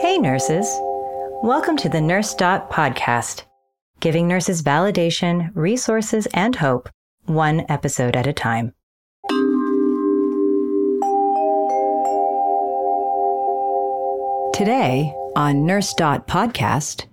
Hey, nurses. Welcome to the Nurse Dot podcast, giving nurses validation, resources, and hope, one episode at a time. Today on Nurse Dot podcast.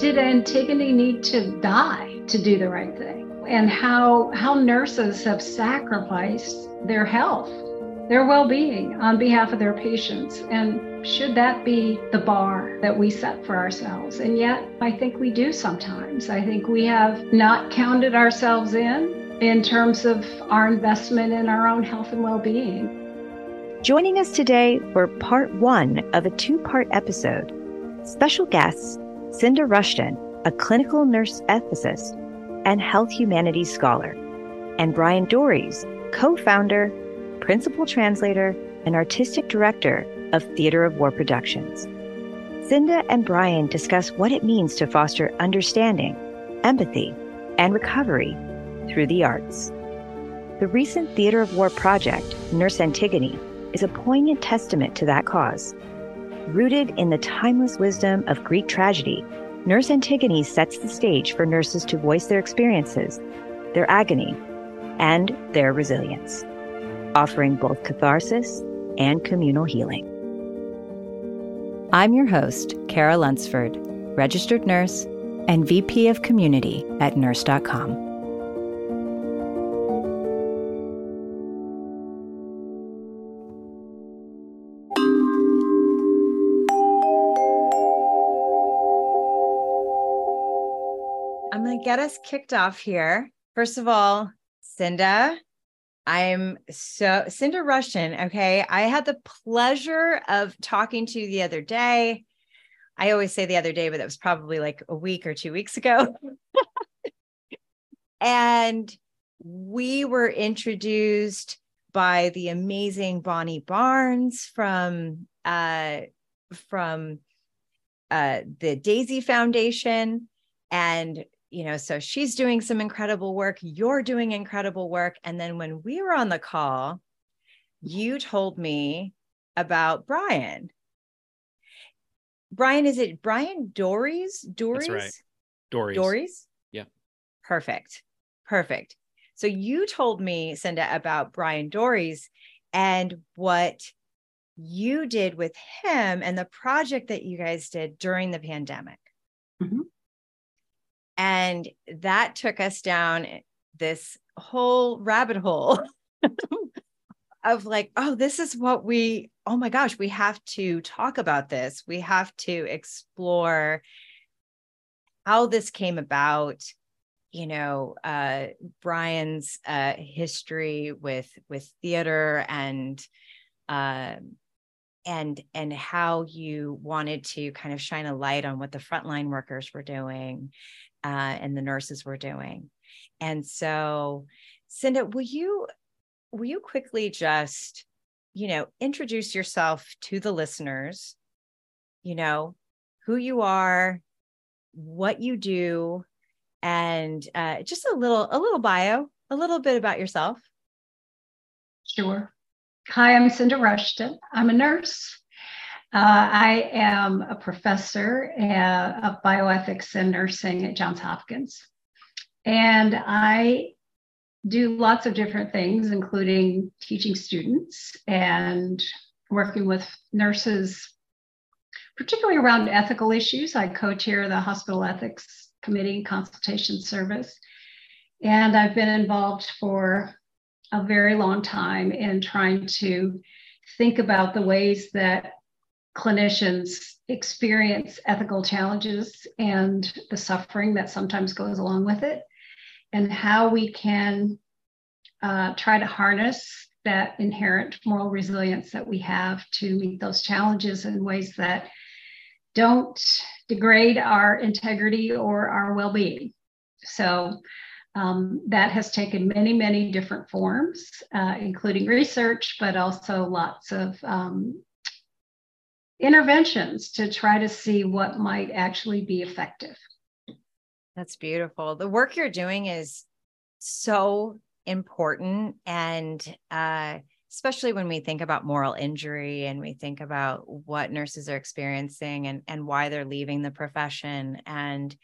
Did Antigone need to die to do the right thing? And how how nurses have sacrificed their health their well being on behalf of their patients. And should that be the bar that we set for ourselves? And yet, I think we do sometimes. I think we have not counted ourselves in in terms of our investment in our own health and well being. Joining us today for part one of a two part episode, special guests Cynda Rushton, a clinical nurse ethicist and health humanities scholar, and Bryan Doerries, co founder principal translator and artistic director of Theater of War Productions. Cynda and Bryan discuss what it means to foster understanding, empathy, and recovery through the arts. The recent Theater of War project, Nurse Antigone, is a poignant testament to that cause. Rooted in the timeless wisdom of Greek tragedy, Nurse Antigone sets the stage for nurses to voice their experiences, their agony, and their resilience offering both catharsis and communal healing. I'm your host, Cara Lunsford, registered nurse and VP of Community at nurse.com. I'm going to get us kicked off here. First of all, Cynda, I'm so Cynda Rushton. Okay. I had the pleasure of talking to you the other day. I always say the other day, but that was probably like a week or two weeks ago. and we were introduced by the amazing Bonnie Barnes from uh, from uh, the Daisy Foundation, and you know, so she's doing some incredible work. You're doing incredible work. And then when we were on the call, you told me about Bryan. Bryan, is it Bryan Doerries? Doerries? That's right. Doerries. Doerries? Yeah. Perfect. Perfect. So you told me, Cynda, about Bryan Doerries and what you did with him and the project that you guys did during the pandemic. Mm-hmm. And that took us down this whole rabbit hole of like, oh, this is what we, oh my gosh, we have to talk about this. We have to explore how this came about you know uh bryan's uh history with with theater and uh, and and how you wanted to kind of shine a light on what the frontline workers were doing uh, and the nurses were doing. And so, Cynda, will you will you quickly just you know introduce yourself to the listeners? You know who you are, what you do, and uh, just a little a little bio, a little bit about yourself. Sure. Hi, I'm Cynda Rushton. I'm a nurse. Uh, I am a professor of bioethics and nursing at Johns Hopkins. And I do lots of different things, including teaching students and working with nurses, particularly around ethical issues. I co chair the Hospital Ethics Committee Consultation Service. And I've been involved for a very long time in trying to think about the ways that clinicians experience ethical challenges and the suffering that sometimes goes along with it, and how we can uh, try to harness that inherent moral resilience that we have to meet those challenges in ways that don't degrade our integrity or our well being. So, um, that has taken many, many different forms, uh, including research, but also lots of um, interventions to try to see what might actually be effective. That's beautiful. The work you're doing is so important and uh, especially when we think about moral injury and we think about what nurses are experiencing and, and why they're leaving the profession and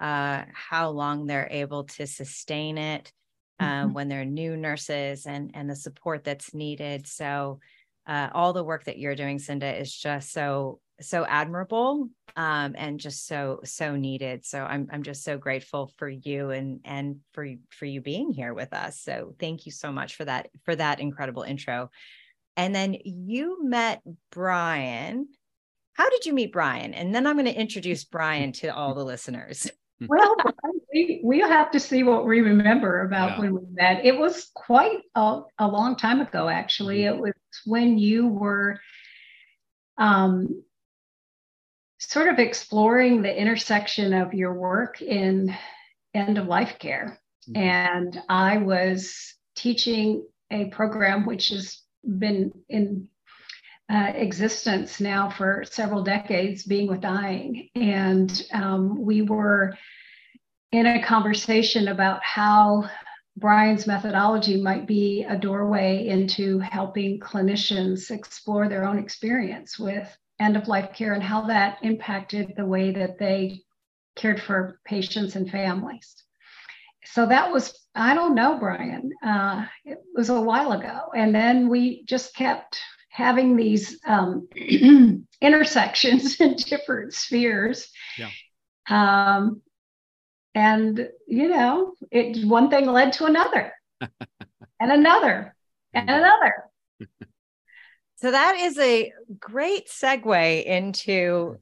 uh, how long they're able to sustain it uh, mm-hmm. when they're new nurses and, and the support that's needed. So, uh, all the work that you're doing, Cynda, is just so so admirable um, and just so so needed. So I'm I'm just so grateful for you and and for for you being here with us. So thank you so much for that for that incredible intro. And then you met Bryan. How did you meet Bryan? And then I'm going to introduce Bryan to all the listeners. well, we, we have to see what we remember about yeah. when we met. It was quite a, a long time ago, actually. Mm-hmm. It was when you were um, sort of exploring the intersection of your work in end of life care. Mm-hmm. And I was teaching a program which has been in uh, existence now for several decades, being with dying. And um, we were in a conversation about how Bryan's methodology might be a doorway into helping clinicians explore their own experience with end of life care and how that impacted the way that they cared for patients and families. So that was, I don't know, Bryan, uh, it was a while ago. And then we just kept having these um, intersections in different spheres. Yeah. Um, and, you know, it one thing led to another and another and another. So that is a great segue into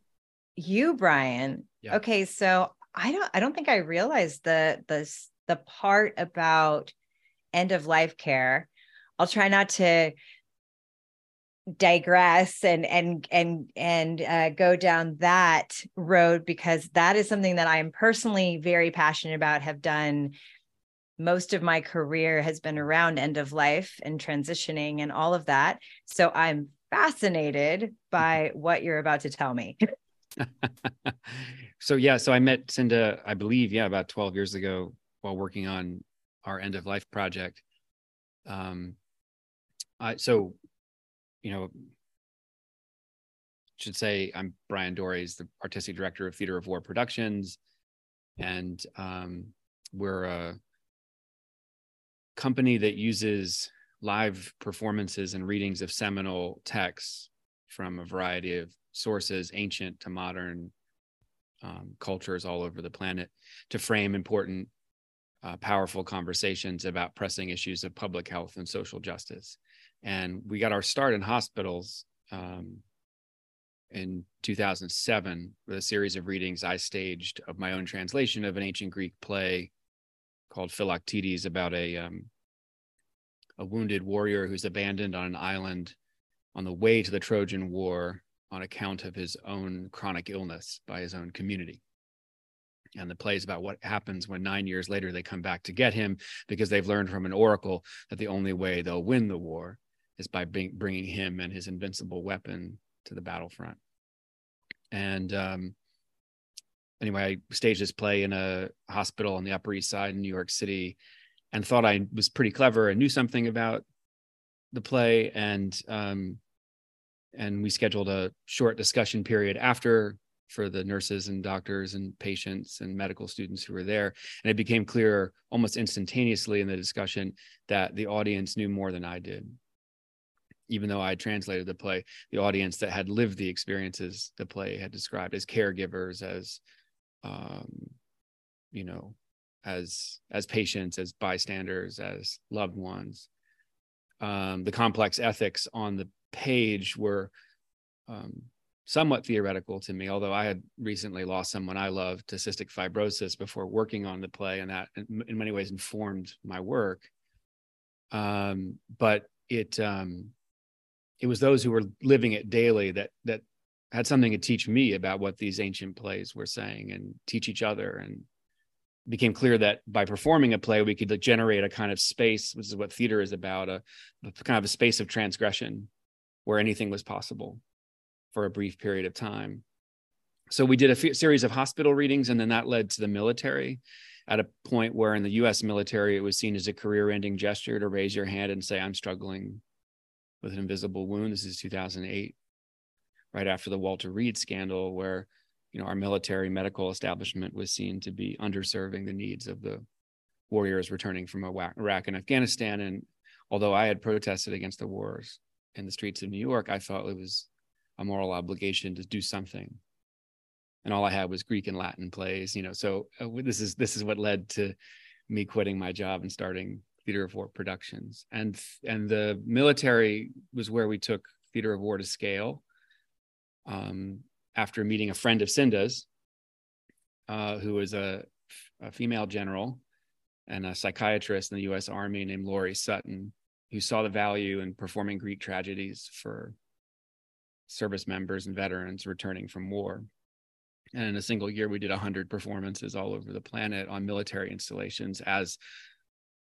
you, Bryan. Yeah. Okay, so I don't I don't think I realized the the the part about end of life care. I'll try not to digress and and and and uh, go down that road because that is something that I am personally very passionate about. Have done most of my career has been around end of life and transitioning and all of that. So I'm fascinated by what you're about to tell me. so yeah, so I met Cynda, I believe, yeah, about 12 years ago while working on our end of life project. Um, I, so, you know, should say I'm Bryan Doerries, the artistic director of Theater of War Productions, and um, we're a company that uses live performances and readings of seminal texts from a variety of sources, ancient to modern um, cultures all over the planet, to frame important, uh, powerful conversations about pressing issues of public health and social justice. And we got our start in hospitals um, in 2007 with a series of readings I staged of my own translation of an ancient Greek play called Philoctetes about a um, a wounded warrior who's abandoned on an island on the way to the Trojan War on account of his own chronic illness by his own community. And the play is about what happens when nine years later they come back to get him because they've learned from an oracle that the only way they'll win the war is by bringing him and his invincible weapon to the battlefront. And um, anyway, I staged this play in a hospital on the Upper East Side in New York City and thought I was pretty clever and knew something about the play. And um, and we scheduled a short discussion period after for the nurses and doctors and patients and medical students who were there. And it became clear almost instantaneously in the discussion that the audience knew more than I did even though I translated the play the audience that had lived the experiences the play had described as caregivers as um, you know as as patients as bystanders as loved ones. Um, the complex ethics on the page were um, somewhat theoretical to me although i had recently lost someone i loved to cystic fibrosis before working on the play and that in, many ways informed my work. Um, but it um, it was those who were living it daily that that had something to teach me about what these ancient plays were saying and teach each other and became clear that by performing a play, we could generate a kind of space, which is what theater is about, a, a kind of a space of transgression where anything was possible for a brief period of time. So we did a f- series of hospital readings, and then that led to the military at a point where in the US military, it was seen as a career ending gesture to raise your hand and say, I'm struggling with an invisible wound. This is 2008, right after the Walter Reed scandal, where you know our military medical establishment was seen to be underserving the needs of the warriors returning from Iraq and Afghanistan. And although I had protested against the wars in the streets of New York, I felt it was a moral obligation to do something. And all I had was Greek and Latin plays, you know. So uh, this is this is what led to me quitting my job and starting Theater of War Productions. And and the military was where we took Theater of War to scale. Um, after meeting a friend of Cynda's, uh, who was a, a female general and a psychiatrist in the U.S. Army named Loree Sutton, who saw the value in performing Greek tragedies for service members and veterans returning from war. And in a single year, we did 100 performances all over the planet on military installations as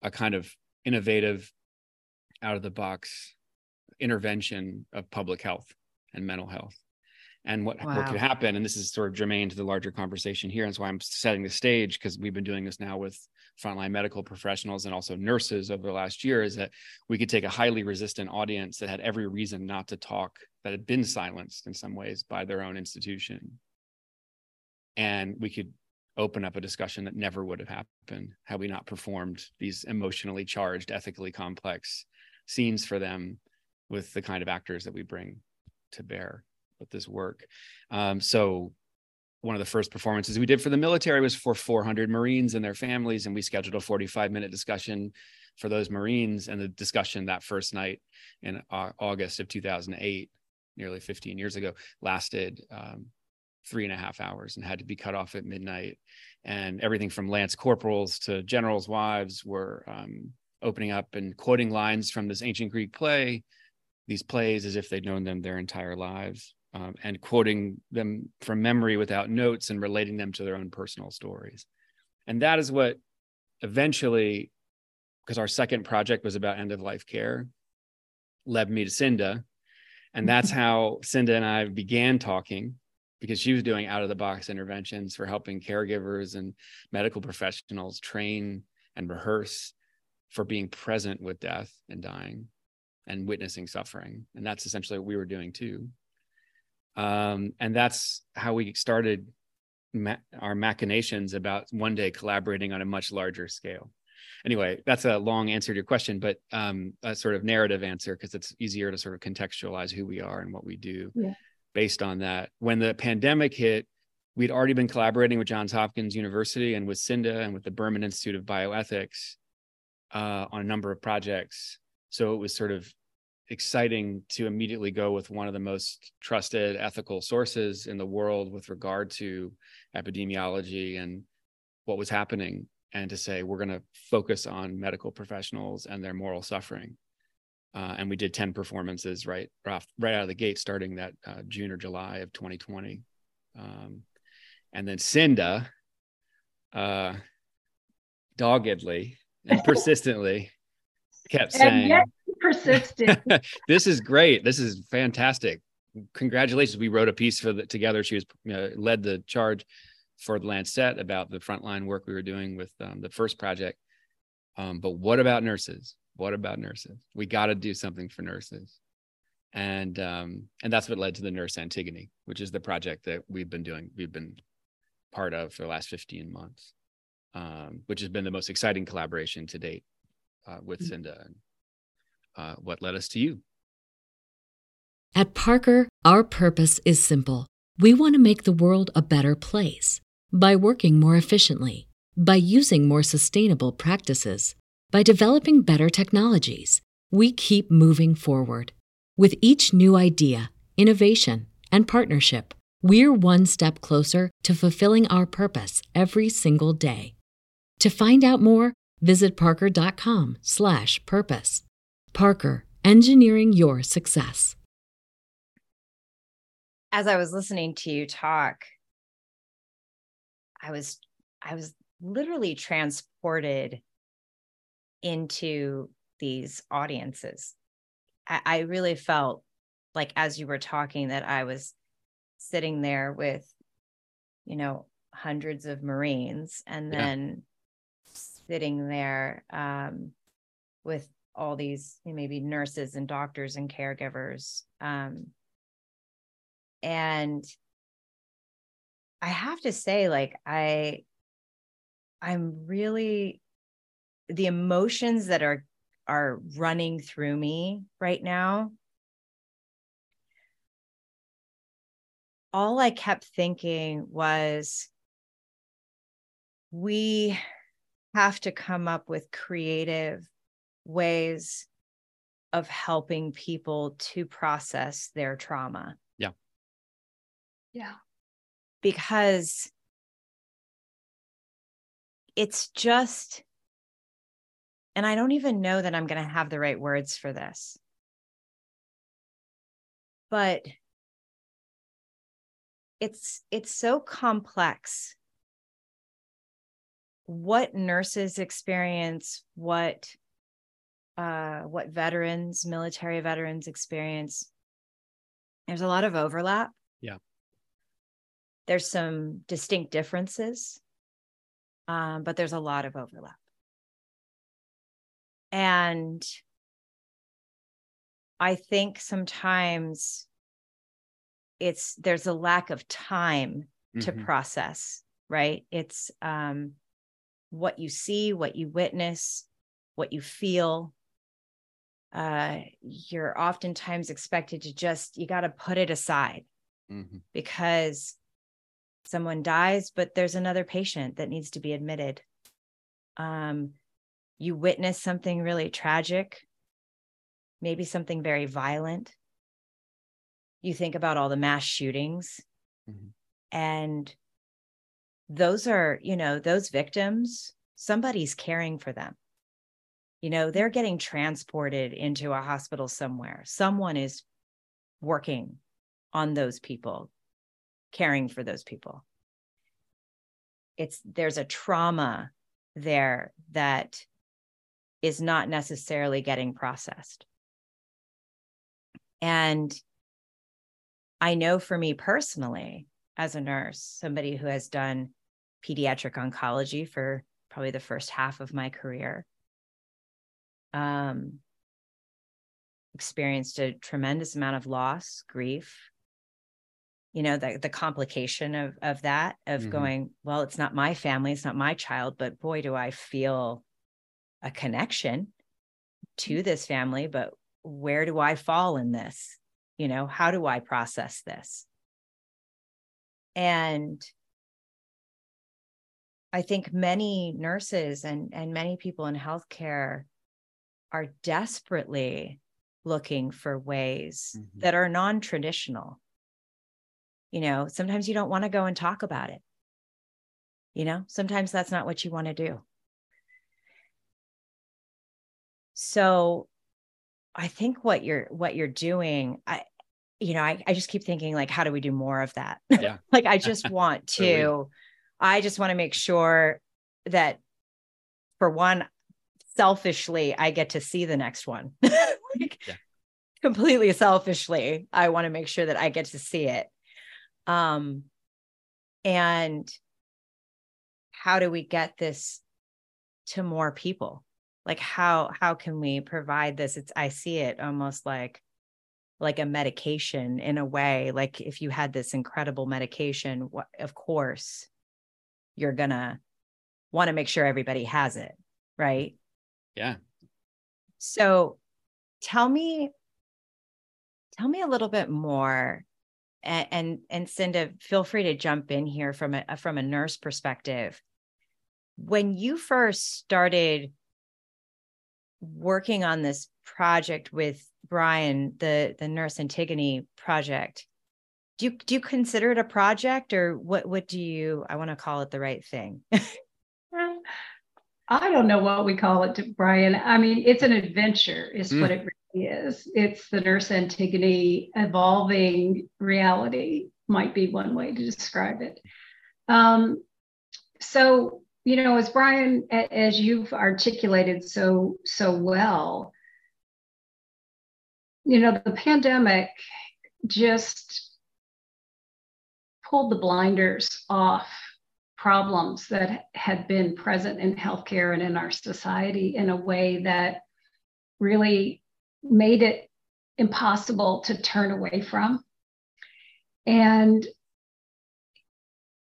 a kind of innovative, out of the box intervention of public health and mental health and what, wow. what could happen. And this is sort of germane to the larger conversation here. And that's why I'm setting the stage because we've been doing this now with frontline medical professionals and also nurses over the last year is that we could take a highly resistant audience that had every reason not to talk, that had been silenced in some ways by their own institution. And we could open up a discussion that never would have happened had we not performed these emotionally charged, ethically complex scenes for them with the kind of actors that we bring to bear with this work. Um, so one of the first performances we did for the military was for 400 Marines and their families, and we scheduled a 45 minute discussion for those Marines. And the discussion that first night in August of 2008, nearly 15 years ago, lasted um, three and a half hours and had to be cut off at midnight. And everything from lance corporals to generals' wives were um, opening up and quoting lines from this ancient Greek play, these plays as if they'd known them their entire lives um, and quoting them from memory without notes and relating them to their own personal stories. And that is what eventually, because our second project was about end of life care, led me to Cynda. And that's how Cynda and I began talking because she was doing out of the box interventions for helping caregivers and medical professionals train and rehearse for being present with death and dying and witnessing suffering. And that's essentially what we were doing too um, and that's how we started ma- our machinations about one day collaborating on a much larger scale anyway that's a long answer to your question but um, a sort of narrative answer because it's easier to sort of contextualize who we are and what we do yeah. Based on that. When the pandemic hit we'd already been collaborating with johns hopkins university and with cynda and with the berman institute of bioethics uh, on a number of projects. So it was sort of exciting to immediately go with one of the most trusted ethical sources in the world with regard to epidemiology and what was happening and to say we're going to focus on medical professionals and their moral suffering uh, and we did 10 performances right off, right out of the gate starting that uh, june or july of 2020 um, and then cynda uh, doggedly and persistently kept saying persistent. this is great. This is fantastic. Congratulations. We wrote a piece for the together. She was uh, led the charge for the Lancet about the frontline work we were doing with um, the first project. Um, but what about nurses? What about nurses? We got to do something for nurses. And um, and that's what led to the Nurse Antigone, which is the project that we've been doing. We've been part of for the last 15 months, um, which has been the most exciting collaboration to date uh, with mm-hmm. Cynda and uh, what led us to you. At Parker, our purpose is simple. We want to make the world a better place by working more efficiently, by using more sustainable practices, by developing better technologies. We keep moving forward. With each new idea, innovation, and partnership, we're one step closer to fulfilling our purpose every single day. To find out more, visit parker.com/purpose. Parker, engineering your success. As I was listening to you talk, I was I was literally transported into these audiences. I, I really felt like as you were talking that I was sitting there with, you know, hundreds of Marines and then yeah. sitting there um, with all these maybe nurses and doctors and caregivers um, and i have to say like i i'm really the emotions that are are running through me right now all i kept thinking was we have to come up with creative ways of helping people to process their trauma. Yeah. Yeah. Because it's just, and I don't even know that I'm going to have the right words for this. But it's it's so complex what nurses experience what uh, what veterans, military veterans experience, there's a lot of overlap. Yeah. There's some distinct differences, um, but there's a lot of overlap. And I think sometimes it's there's a lack of time to mm-hmm. process, right? It's um, what you see, what you witness, what you feel, uh, you're oftentimes expected to just you got to put it aside mm-hmm. because someone dies but there's another patient that needs to be admitted um, you witness something really tragic maybe something very violent. You think about all the mass shootings. Mm-hmm. and those are you know those victims somebody's caring for them. You know they're getting transported into a hospital somewhere. Someone is working on those people caring for those people. It's there's a trauma there that is not necessarily getting processed and i know for me personally as a nurse somebody who has done pediatric oncology for probably the first half of my career um, experienced a tremendous amount of loss, grief. You know, the, the complication of, of that, of mm-hmm. going, well, it's not my family, it's not my child, but boy, do I feel a connection to this family. But where do I fall in this? You know, how do I process this? And I think many nurses and, and many people in healthcare are desperately looking for ways mm-hmm. that are non traditional. You know, sometimes you don't want to go and talk about it. You know, sometimes that's not what you want to do. So I think what you're what you're doing, I you know, I, I just keep thinking like, how do we do more of that? Yeah. like I just want to, I just want to make sure that for one, selfishly i get to see the next one like, yeah. completely selfishly i want to make sure that i get to see it um and how do we get this to more people like how how can we provide this it's i see it almost like like a medication in a way like if you had this incredible medication what, of course you're gonna want to make sure everybody has it right yeah. So tell me, tell me a little bit more and, and, and Cynda, feel free to jump in here from a, from a nurse perspective. When you first started working on this project with Bryan, the, the nurse Antigone project, do you, do you consider it a project or what, what do you, I want to call it the right thing? I don't know what we call it, Bryan. I mean, it's an adventure, is mm. what it really is. It's the Nurse Antigone evolving reality, might be one way to describe it. Um, so, you know, as Bryan, as you've articulated so so well, you know, the pandemic just pulled the blinders off problems that had been present in healthcare and in our society in a way that really made it impossible to turn away from. And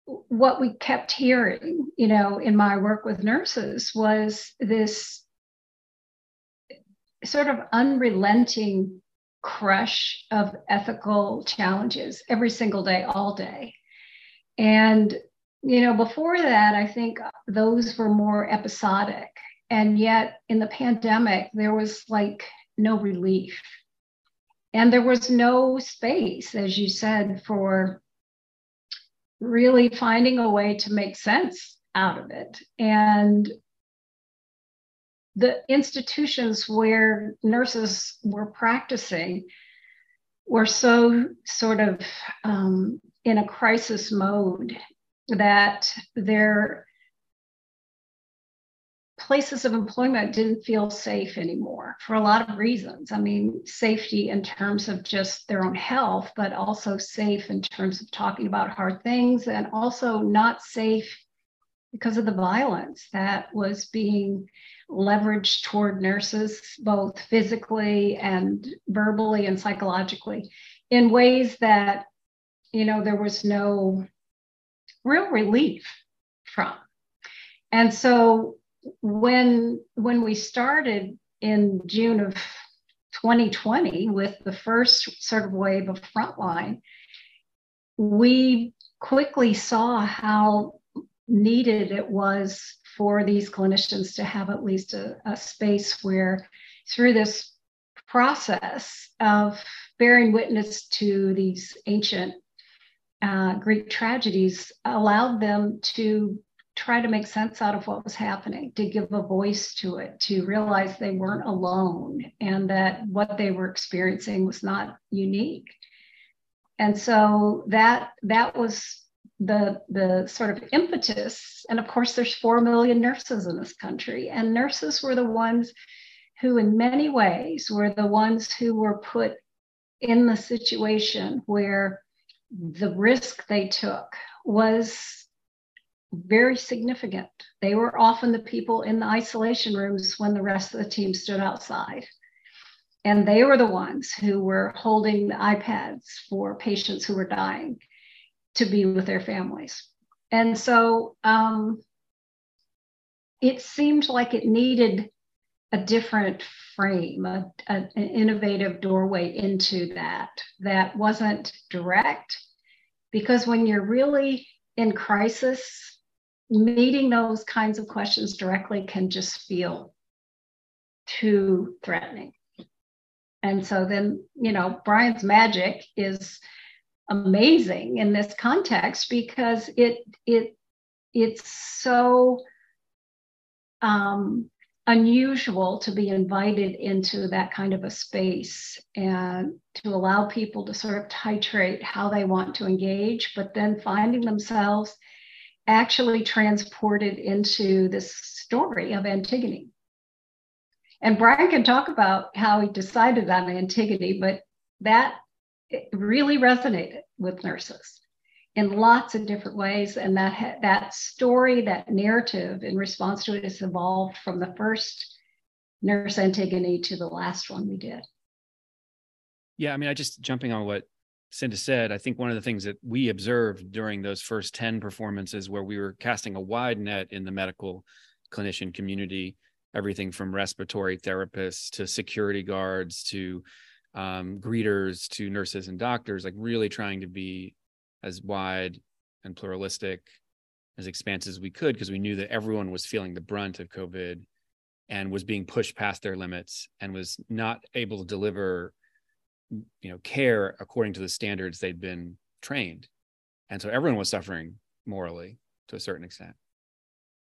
what we kept hearing, you know, in my work with nurses was this sort of unrelenting crush of ethical challenges every single day, all day. And, you know, before that, I think those were more episodic. And yet in the pandemic, there was like no relief. And there was no space, as you said, for really finding a way to make sense out of it. And the institutions where nurses were practicing were so sort of um, in a crisis mode that their places of employment didn't feel safe anymore for a lot of reasons. I mean, safety in terms of just their own health, but also safe in terms of talking about hard things, and also not safe because of the violence that was being leveraged toward nurses, both physically and verbally and psychologically, in ways that, you know, there was no real relief from. And so when when we started in June of 2020 with the first sort of wave of frontline, we quickly saw how needed it was for these clinicians to have at least a, a space where, through this process of bearing witness to these ancient uh, Greek tragedies, allowed them to try to make sense out of what was happening, to give a voice to it, to realize they weren't alone and that what they were experiencing was not unique. And so that that was the the sort of impetus and of course there's 4 million nurses in this country and nurses were the ones who in many ways were the ones who were put in the situation where the risk they took was very significant. They were often the people in the isolation rooms when the rest of the team stood outside. And they were the ones who were holding the iPads for patients who were dying to be with their families. And so um, it seemed like it needed a different frame, a, a, an innovative doorway into that that wasn't direct. Because when you're really in crisis, meeting those kinds of questions directly can just feel too threatening. And so then, you know, Bryan's magic is amazing in this context because it it it's so um, unusual to be invited into that kind of a space and to allow people to sort of titrate how they want to engage, but then finding themselves actually transported into this story of Antigone. And Bryan can talk about how he decided on Antigone, but that really resonated with nurses in lots of different ways. And that, that story, that narrative in response to it has evolved from the first Nurse Antigone to the last one we did. Yeah, I mean, I just jumping on what Cynda said, I think one of the things that we observed during those first 10 performances where we were casting a wide net in the medical clinician community, everything from respiratory therapists to security guards to um, greeters to nurses and doctors, like really trying to be as wide and pluralistic, as expansive as we could, because we knew that everyone was feeling the brunt of COVID and was being pushed past their limits and was not able to deliver you know care according to the standards they'd been trained. And so everyone was suffering morally to a certain extent.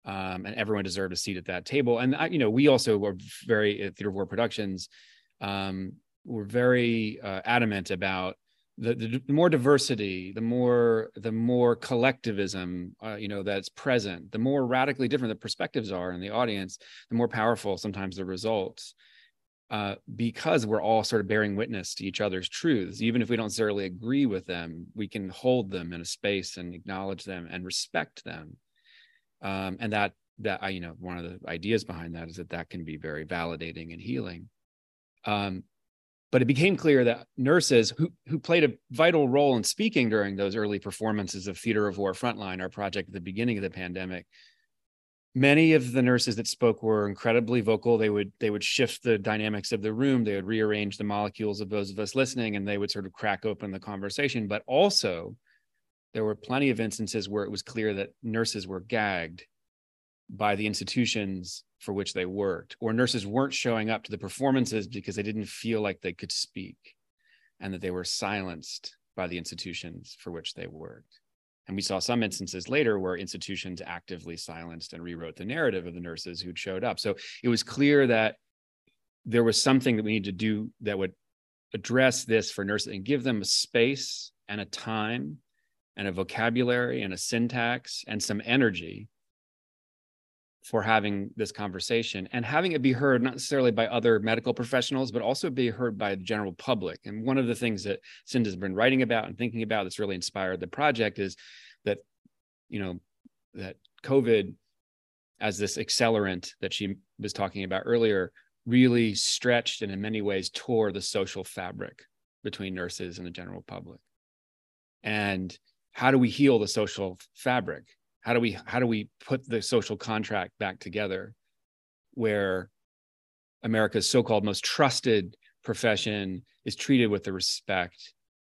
Um, and everyone deserved a seat at that table. And I, you know we also were very at theater of war productions um, were very uh, adamant about the, the, the, more diversity the more the more collectivism uh, you know that's present the more radically different the perspectives are in the audience the more powerful sometimes the results uh, because we're all sort of bearing witness to each other's truths even if we don't necessarily agree with them we can hold them in a space and acknowledge them and respect them. Um, and that that I, you know one of the ideas behind that is that that can be very validating and healing. Um, but it became clear that nurses who, who played a vital role in speaking during those early performances of Theater of War Frontline, our project at the beginning of the pandemic, many of the nurses that spoke were incredibly vocal. They would they would shift the dynamics of the room. They would rearrange the molecules of those of us listening and they would sort of crack open the conversation. But also there were plenty of instances where it was clear that nurses were gagged by the institutions for which they worked or nurses weren't showing up to the performances because they didn't feel like they could speak and that they were silenced by the institutions for which they worked and we saw some instances later where institutions actively silenced and rewrote the narrative of the nurses who'd showed up. So it was clear that there was something that we need to do that would address this for nurses and give them a space and a time and a vocabulary and a syntax and some energy for having this conversation and having it be heard not necessarily by other medical professionals but also be heard by the general public. And one of the things that cynda's been writing about and thinking about that's really inspired the project is that you know that covid as this accelerant that she was talking about earlier really stretched and in many ways tore the social fabric between nurses and the general public. And how do we heal the social fabric how do we how do we put the social contract back together where america's so-called most trusted profession is treated with the respect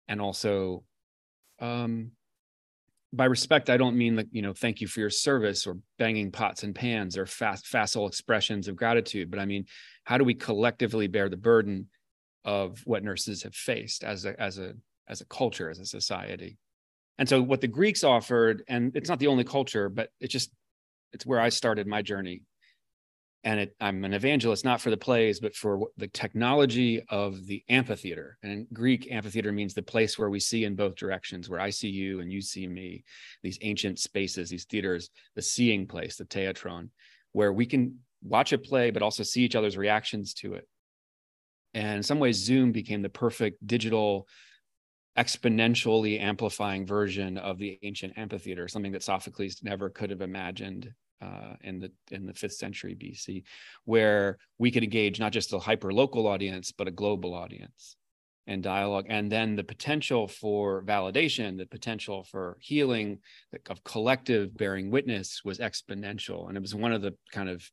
and also um, by respect i don't mean that you know thank you for your service or banging pots and pans or fast facile expressions of gratitude but i mean how do we collectively bear the burden of what nurses have faced as a as a as a culture as a society and so what the Greeks offered, and it's not the only culture, but it's just it's where I started my journey. And it, I'm an evangelist not for the plays, but for the technology of the amphitheater. And Greek, amphitheater means the place where we see in both directions, where I see you and you see me. These ancient spaces, these theaters, the seeing place, the theatron, where we can watch a play, but also see each other's reactions to it. And in some ways, Zoom became the perfect digital exponentially amplifying version of the ancient amphitheater, something that Sophocles never could have imagined uh, in the in the fifth century BC, where we could engage not just a hyper local audience but a global audience and dialogue, and then the potential for validation, the potential for healing, of collective bearing witness was exponential, and it was one of the kind of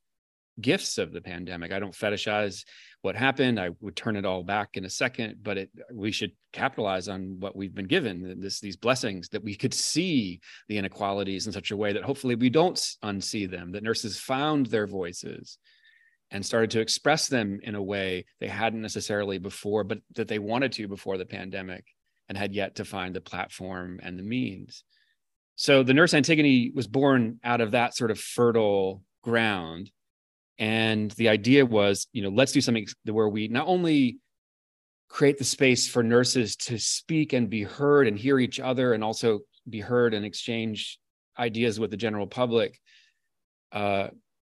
gifts of the pandemic. I don't fetishize what happened. I would turn it all back in a second, but it, we should capitalize on what we've been given, this, these blessings that we could see the inequalities in such a way that hopefully we don't unsee them, that nurses found their voices and started to express them in a way they hadn't necessarily before, but that they wanted to before the pandemic and had yet to find the platform and the means. So the nurse Antigone was born out of that sort of fertile ground and the idea was you know let's do something where we not only create the space for nurses to speak and be heard and hear each other and also be heard and exchange ideas with the general public uh,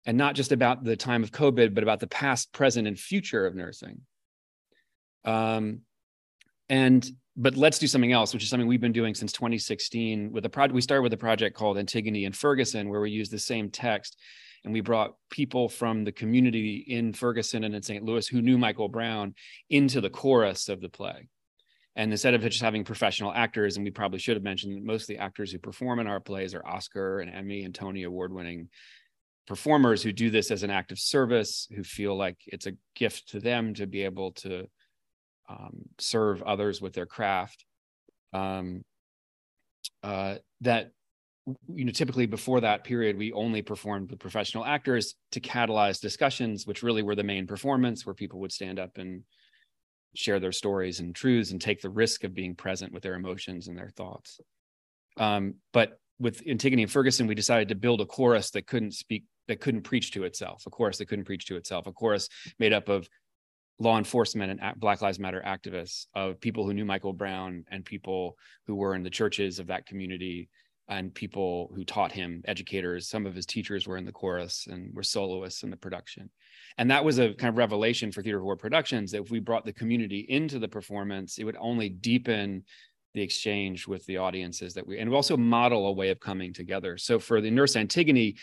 and not just about the time of covid but about the past present and future of nursing. Um, and but let's do something else which is something we've been doing since 2016 with a project we started with a project called antigone and ferguson where we use the same text and we brought people from the community in Ferguson and in St. Louis who knew Michael Brown into the chorus of the play. And instead of just having professional actors, and we probably should have mentioned that most of the actors who perform in our plays are Oscar and Emmy and Tony award winning performers who do this as an act of service, who feel like it's a gift to them to be able to um, serve others with their craft. Um, uh, that you know typically before that period we only performed with professional actors to catalyze discussions which really were the main performance where people would stand up and share their stories and truths and take the risk of being present with their emotions and their thoughts. Um, but with antigone and ferguson we decided to build a chorus that couldn't speak that couldn't preach to itself a chorus that couldn't preach to itself a chorus made up of law enforcement and black lives matter activists of people who knew michael brown and people who were in the churches of that community and people who taught him, educators. Some of his teachers were in the chorus and were soloists in the production. And that was a kind of revelation for Theater of War Productions that if we brought the community into the performance, it would only deepen the exchange with the audiences that we and also model a way of coming together. So for the nurse Antigone,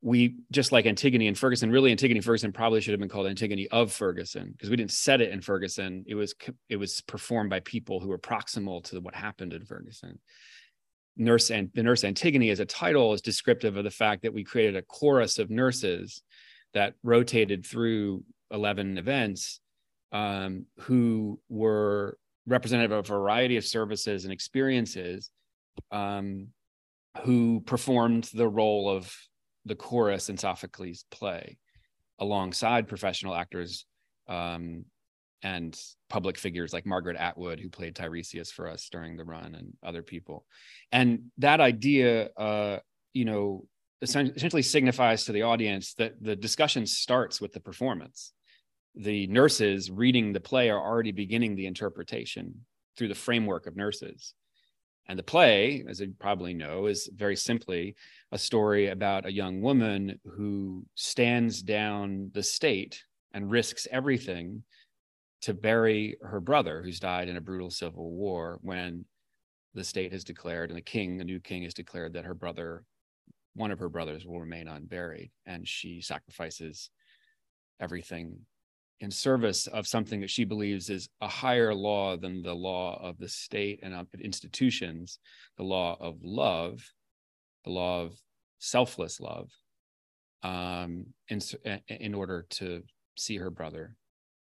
we just like Antigone and Ferguson, really Antigone Ferguson probably should have been called Antigone of Ferguson because we didn't set it in Ferguson. It was it was performed by people who were proximal to what happened in Ferguson. Nurse and the nurse Antigone as a title is descriptive of the fact that we created a chorus of nurses that rotated through 11 events um, who were representative of a variety of services and experiences um, who performed the role of the chorus in Sophocles' play alongside professional actors um, and public figures like Margaret Atwood, who played Tiresias for us during the run, and other people. And that idea, uh, you know, essentially signifies to the audience that the discussion starts with the performance. The nurses reading the play are already beginning the interpretation through the framework of nurses. And the play, as you probably know, is very simply a story about a young woman who stands down the state and risks everything to bury her brother who's died in a brutal civil war when the state has declared and the king the new king has declared that her brother one of her brothers will remain unburied. And she sacrifices everything in service of something that she believes is a higher law than the law of the state and of institutions the law of love the law of selfless love um, in, in order to see her brother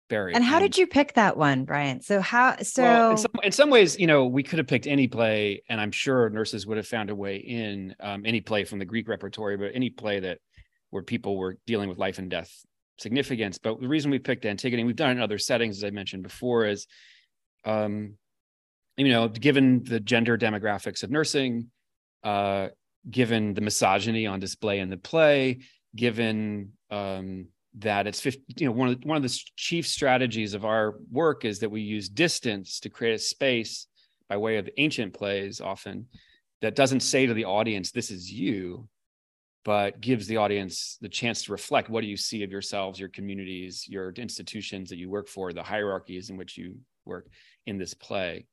buried. And how and, did you pick that one, Bryan? So how so well, in, some, in, some, ways, you know, we could have picked any play, and I'm sure nurses would have found a way in um, any play from the Greek repertory, but any play that where people were dealing with life and death significance. But the reason we picked Antigone, we've done it in other settings, as I mentioned before, is um, you know, given the gender demographics of nursing, uh, given the misogyny on display in the play, given um, that it's 50, you know one of the, one of the chief strategies of our work is that we use distance to create a space by way of ancient plays often that doesn't say to the audience this is you but gives the audience the chance to reflect what do you see of yourselves your communities your institutions that you work for the hierarchies in which you work in this play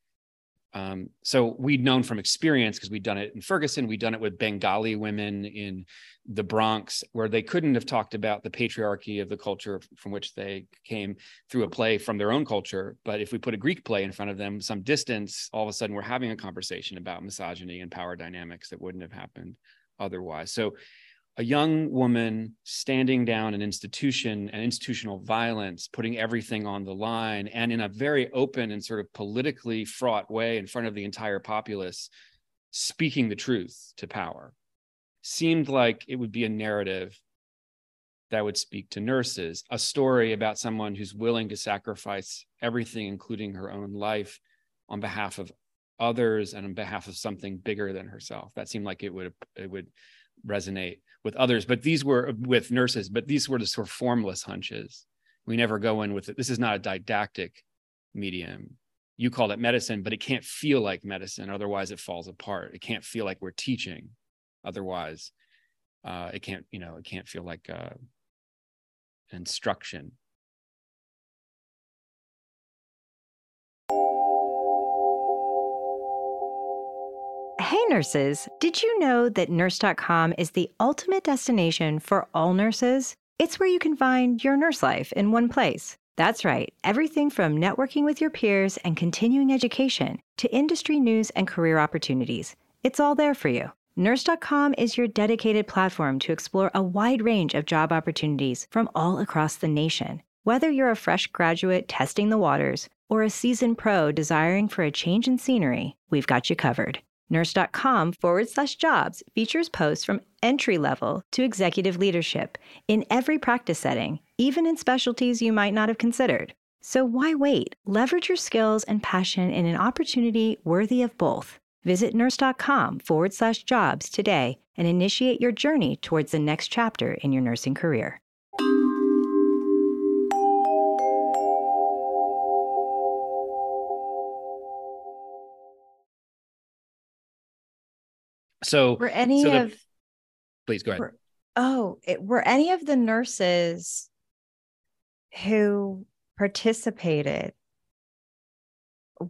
um, so we'd known from experience because we'd done it in Ferguson, we'd done it with Bengali women in the Bronx, where they couldn't have talked about the patriarchy of the culture from which they came through a play from their own culture. But if we put a Greek play in front of them, some distance, all of a sudden we're having a conversation about misogyny and power dynamics that wouldn't have happened otherwise. So a young woman standing down an institution and institutional violence, putting everything on the line, and in a very open and sort of politically fraught way in front of the entire populace, speaking the truth to power, seemed like it would be a narrative that would speak to nurses, a story about someone who's willing to sacrifice everything, including her own life, on behalf of others and on behalf of something bigger than herself. That seemed like it would it would resonate with others, but these were with nurses, but these were the sort of formless hunches. We never go in with it. This is not a didactic medium. You call it medicine, but it can't feel like medicine. Otherwise, it falls apart. It can't feel like we're teaching. Otherwise, uh, it can't, you know, it can't feel like uh, instruction. Hey, nurses, did you know that nurse.com is the ultimate destination for all nurses? It's where you can find your nurse life in one place. That's right, everything from networking with your peers and continuing education to industry news and career opportunities. It's all there for you. Nurse.com is your dedicated platform to explore a wide range of job opportunities from all across the nation. Whether you're a fresh graduate testing the waters or a seasoned pro desiring for a change in scenery, we've got you covered. Nurse.com forward slash jobs features posts from entry level to executive leadership in every practice setting, even in specialties you might not have considered. So why wait? Leverage your skills and passion in an opportunity worthy of both. Visit nurse.com forward slash jobs today and initiate your journey towards the next chapter in your nursing career. So were any so the, of please go ahead. Were, oh, it, were any of the nurses who participated?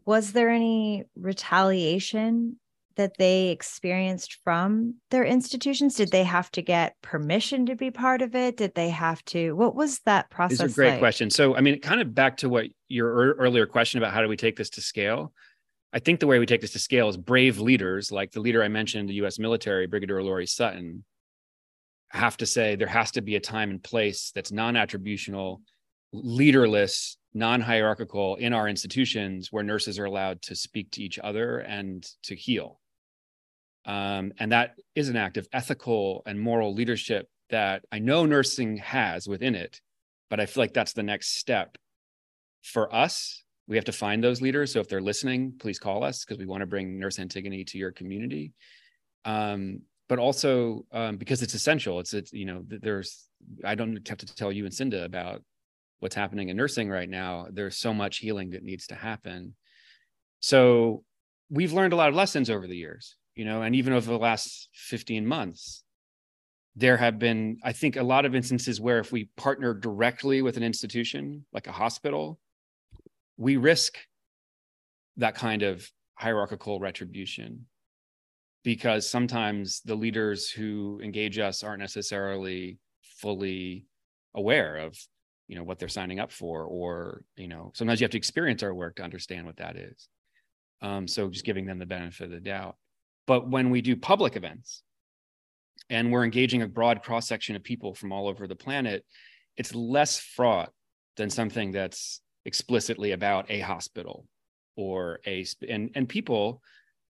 Was there any retaliation that they experienced from their institutions? Did they have to get permission to be part of it? Did they have to? What was that process? These are great like? questions. So, I mean, kind of back to what your earlier question about how do we take this to scale. I think the way we take this to scale is brave leaders, like the leader I mentioned, the U.S. military, Brigadier Loree Sutton, have to say there has to be a time and place that's non-attributional, leaderless, non-hierarchical in our institutions where nurses are allowed to speak to each other and to heal. Um, and that is an act of ethical and moral leadership that I know nursing has within it, but I feel like that's the next step for us. We have to find those leaders. So if they're listening, please call us because we want to bring Nurse Antigone to your community. Um, but also um, because it's essential. It's it's you know there's I don't have to tell you and Cynda about what's happening in nursing right now. There's so much healing that needs to happen. So we've learned a lot of lessons over the years, you know, and even over the last 15 months, there have been, I think, a lot of instances where if we partner directly with an institution like a hospital, we risk that kind of hierarchical retribution because sometimes the leaders who engage us aren't necessarily fully aware of you know what they're signing up for or you know sometimes you have to experience our work to understand what that is. Um, so just giving them the benefit of the doubt. But when we do public events and we're engaging a broad cross section of people from all over the planet it's less fraught than something that's explicitly about a hospital or a and and people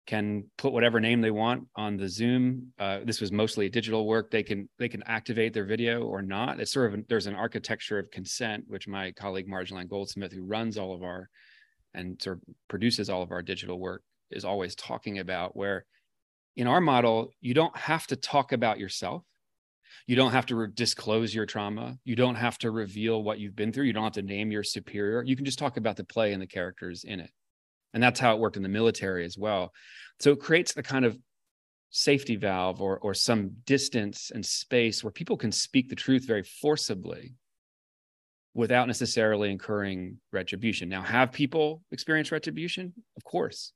can put whatever name they want on the Zoom. Uh, this was mostly digital work. They can they can activate their video or not. It's sort of there's an architecture of consent, which my colleague Marjolaine Goldsmith, who runs all of our and sort of produces all of our digital work, is always talking about. Where in our model, you don't have to talk about yourself. You don't have to re- disclose your trauma. You don't have to reveal what you've been through. You don't have to name your superior. You can just talk about the play and the characters in it. And that's how it worked in the military as well. So it creates a kind of safety valve or, or some distance and space where people can speak the truth very forcibly without necessarily incurring retribution. Now, have people experience retribution? Of course.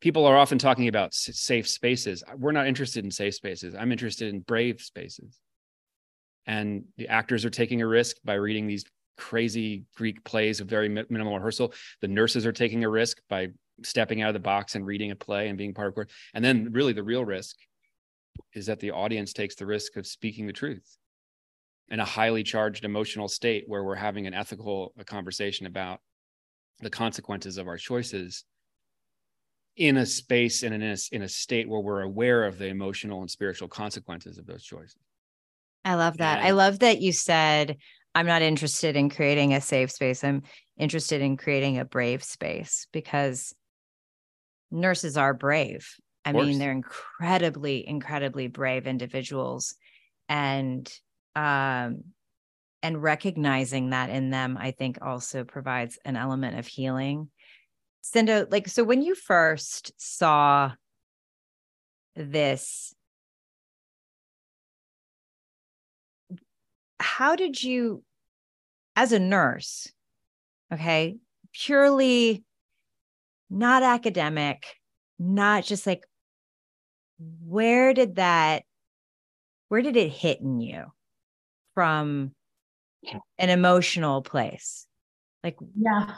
People are often talking about safe spaces. We're not interested in safe spaces. I'm interested in brave spaces. And the actors are taking a risk by reading these crazy Greek plays with very minimal rehearsal. The nurses are taking a risk by stepping out of the box and reading a play and being part of court. And then really the real risk is that the audience takes the risk of speaking the truth in a highly charged emotional state where we're having an ethical conversation about the consequences of our choices in a space and in a, in a state where we're aware of the emotional and spiritual consequences of those choices. I love that. And I love that you said I'm not interested in creating a safe space. I'm interested in creating a brave space because nurses are brave. I mean, they're incredibly, incredibly brave individuals. And um and recognizing that in them, I think also provides an element of healing. Cynda, like so when you first saw this how did you as a nurse okay purely not academic not just like where did that where did it hit in you from an emotional place? Like yeah.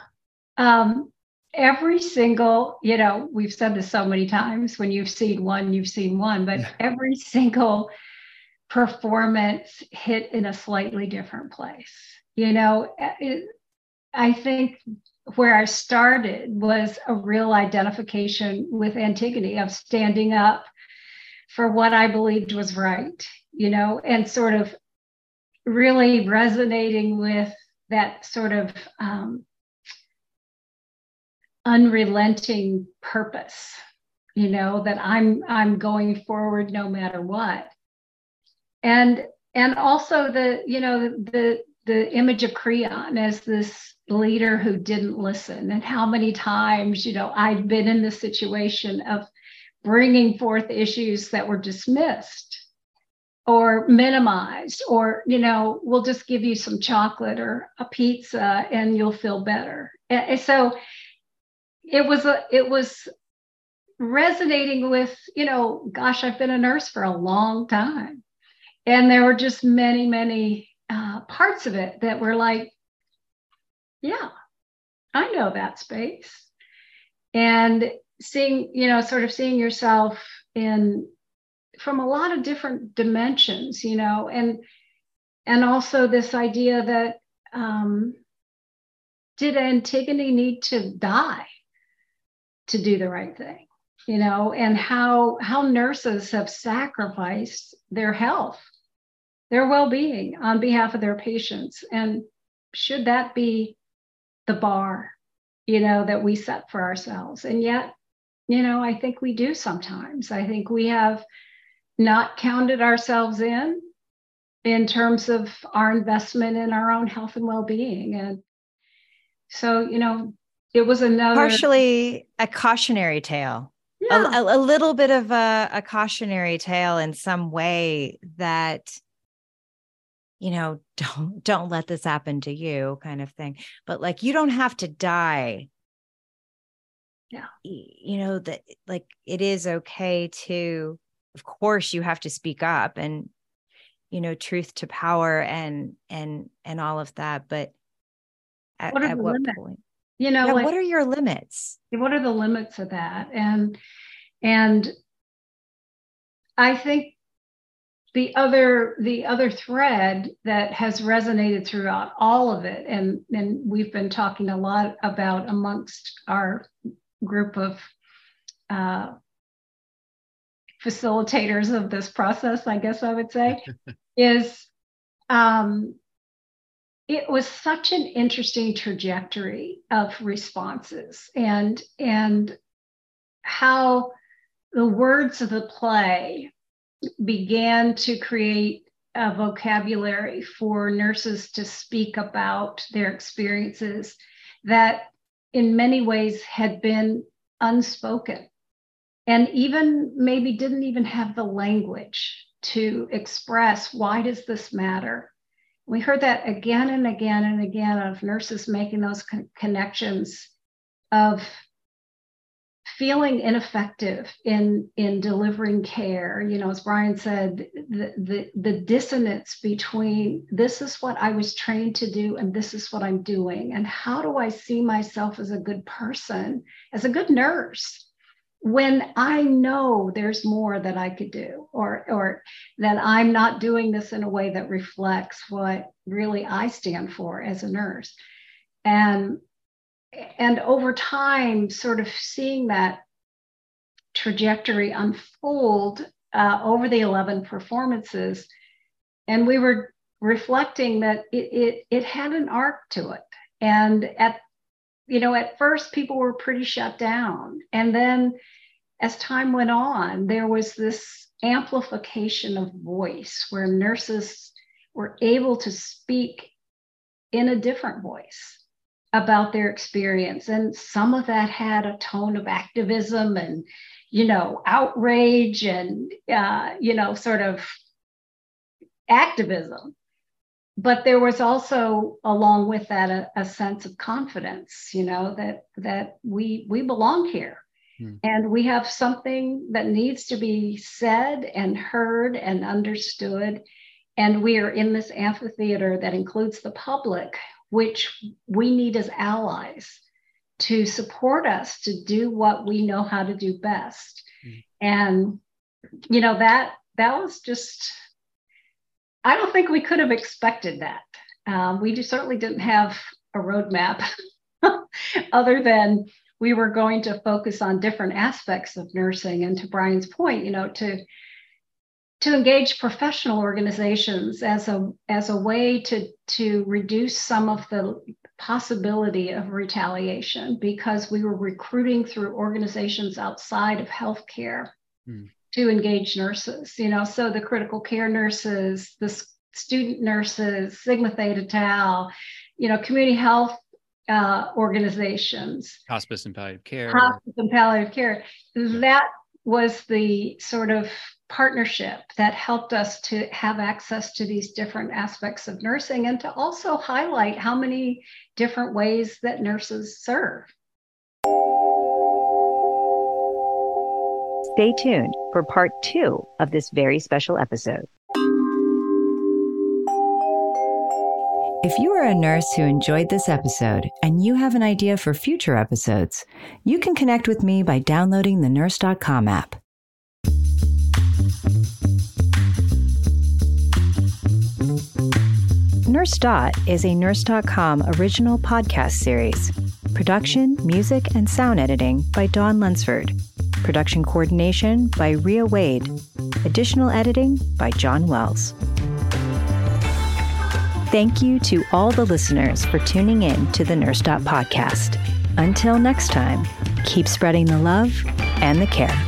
Um every single you know we've said this so many times when you've seen one you've seen one but every single performance hit in a slightly different place. You know, it, I think where I started was a real identification with Antigone of standing up for what I believed was right, you know, and sort of really resonating with that sort of um, unrelenting purpose, you know, that I'm I'm going forward no matter what and and also the you know the the image of creon as this leader who didn't listen and how many times you know i've been in the situation of bringing forth issues that were dismissed or minimized or you know we'll just give you some chocolate or a pizza and you'll feel better and so it was a it was resonating with, you know, gosh, I've been a nurse for a long time. And there were just many, many uh, parts of it that were like, yeah, I know that space. And seeing, you know, sort of seeing yourself in from a lot of different dimensions, you know, and and also this idea that um, did Antigone need to die to do the right thing? You know, and how how nurses have sacrificed their health, their well-being on behalf of their patients. And should that be the bar, you know, that we set for ourselves? And yet, you know, I think we do sometimes. I think we have not counted ourselves in in terms of our investment in our own health and well-being and so you know it was another partially a cautionary tale yeah. a, a, little bit of a, a cautionary tale in some way that you know don't don't let this happen to you kind of thing. But like you don't have to die yeah. you know that like it is okay to of course you have to speak up and you know truth to power and and and all of that but at what, at what point? You know yeah, like, what are your limits? What are the limits of that? And and i think the other the other thread that has resonated throughout all of it and and we've been talking a lot about amongst our group of uh, facilitators of this process, I guess I would say, is um, it was such an interesting trajectory of responses and and how the words of the play began to create a vocabulary for nurses to speak about their experiences that in many ways had been unspoken and even maybe didn't even have the language to express why does this matter. We heard that again and again and again of nurses making those con- connections of feeling ineffective in in delivering care. You know as bryan said the, the the dissonance between this is what i was trained to do and this is what i'm doing. And how do i see myself as a good person as a good nurse when I know there's more that I could do, or or that I'm not doing this in a way that reflects what really I stand for as a nurse, and and over time, sort of seeing that trajectory unfold uh, over the 11 performances, and we were reflecting that it, it it had an arc to it, and at you know, at first people were pretty shut down. And then as time went on, there was this amplification of voice where nurses were able to speak in a different voice about their experience. And some of that had a tone of activism and, you know, outrage and, uh, you know, sort of activism but there was also along with that a, a, sense of confidence you know that that we we belong here hmm. and we have something that needs to be said and heard and understood and we are in this amphitheater that includes the public which we need as allies to support us to do what we know how to do best hmm. and you know that that was just I don't think we could have expected that. Um, we certainly didn't have a roadmap other than we were going to focus on different aspects of nursing. And to Bryan's point, you know, to to engage professional organizations as a as a way to to reduce some of the possibility of retaliation because we were recruiting through organizations outside of healthcare. Mm to engage nurses, you know, so the critical care nurses, the student nurses, Sigma Theta Tau, you know, community health uh, organizations, hospice and palliative care, hospice and palliative care. That was the sort of partnership that helped us to have access to these different aspects of nursing and to also highlight how many different ways that nurses serve. Stay tuned for part two of this very special episode. If you are a nurse who enjoyed this episode and you have an idea for future episodes, you can connect with me by downloading the nurse.com app. Nurse Dot is a Nurse.com original podcast series. Production, music, and sound editing by Dawn Lunsford. Production coordination by Ria Wade. Additional editing by John Wells. Thank you to all the listeners for tuning in to the Nurse Dot podcast. Until next time, keep spreading the love and the care.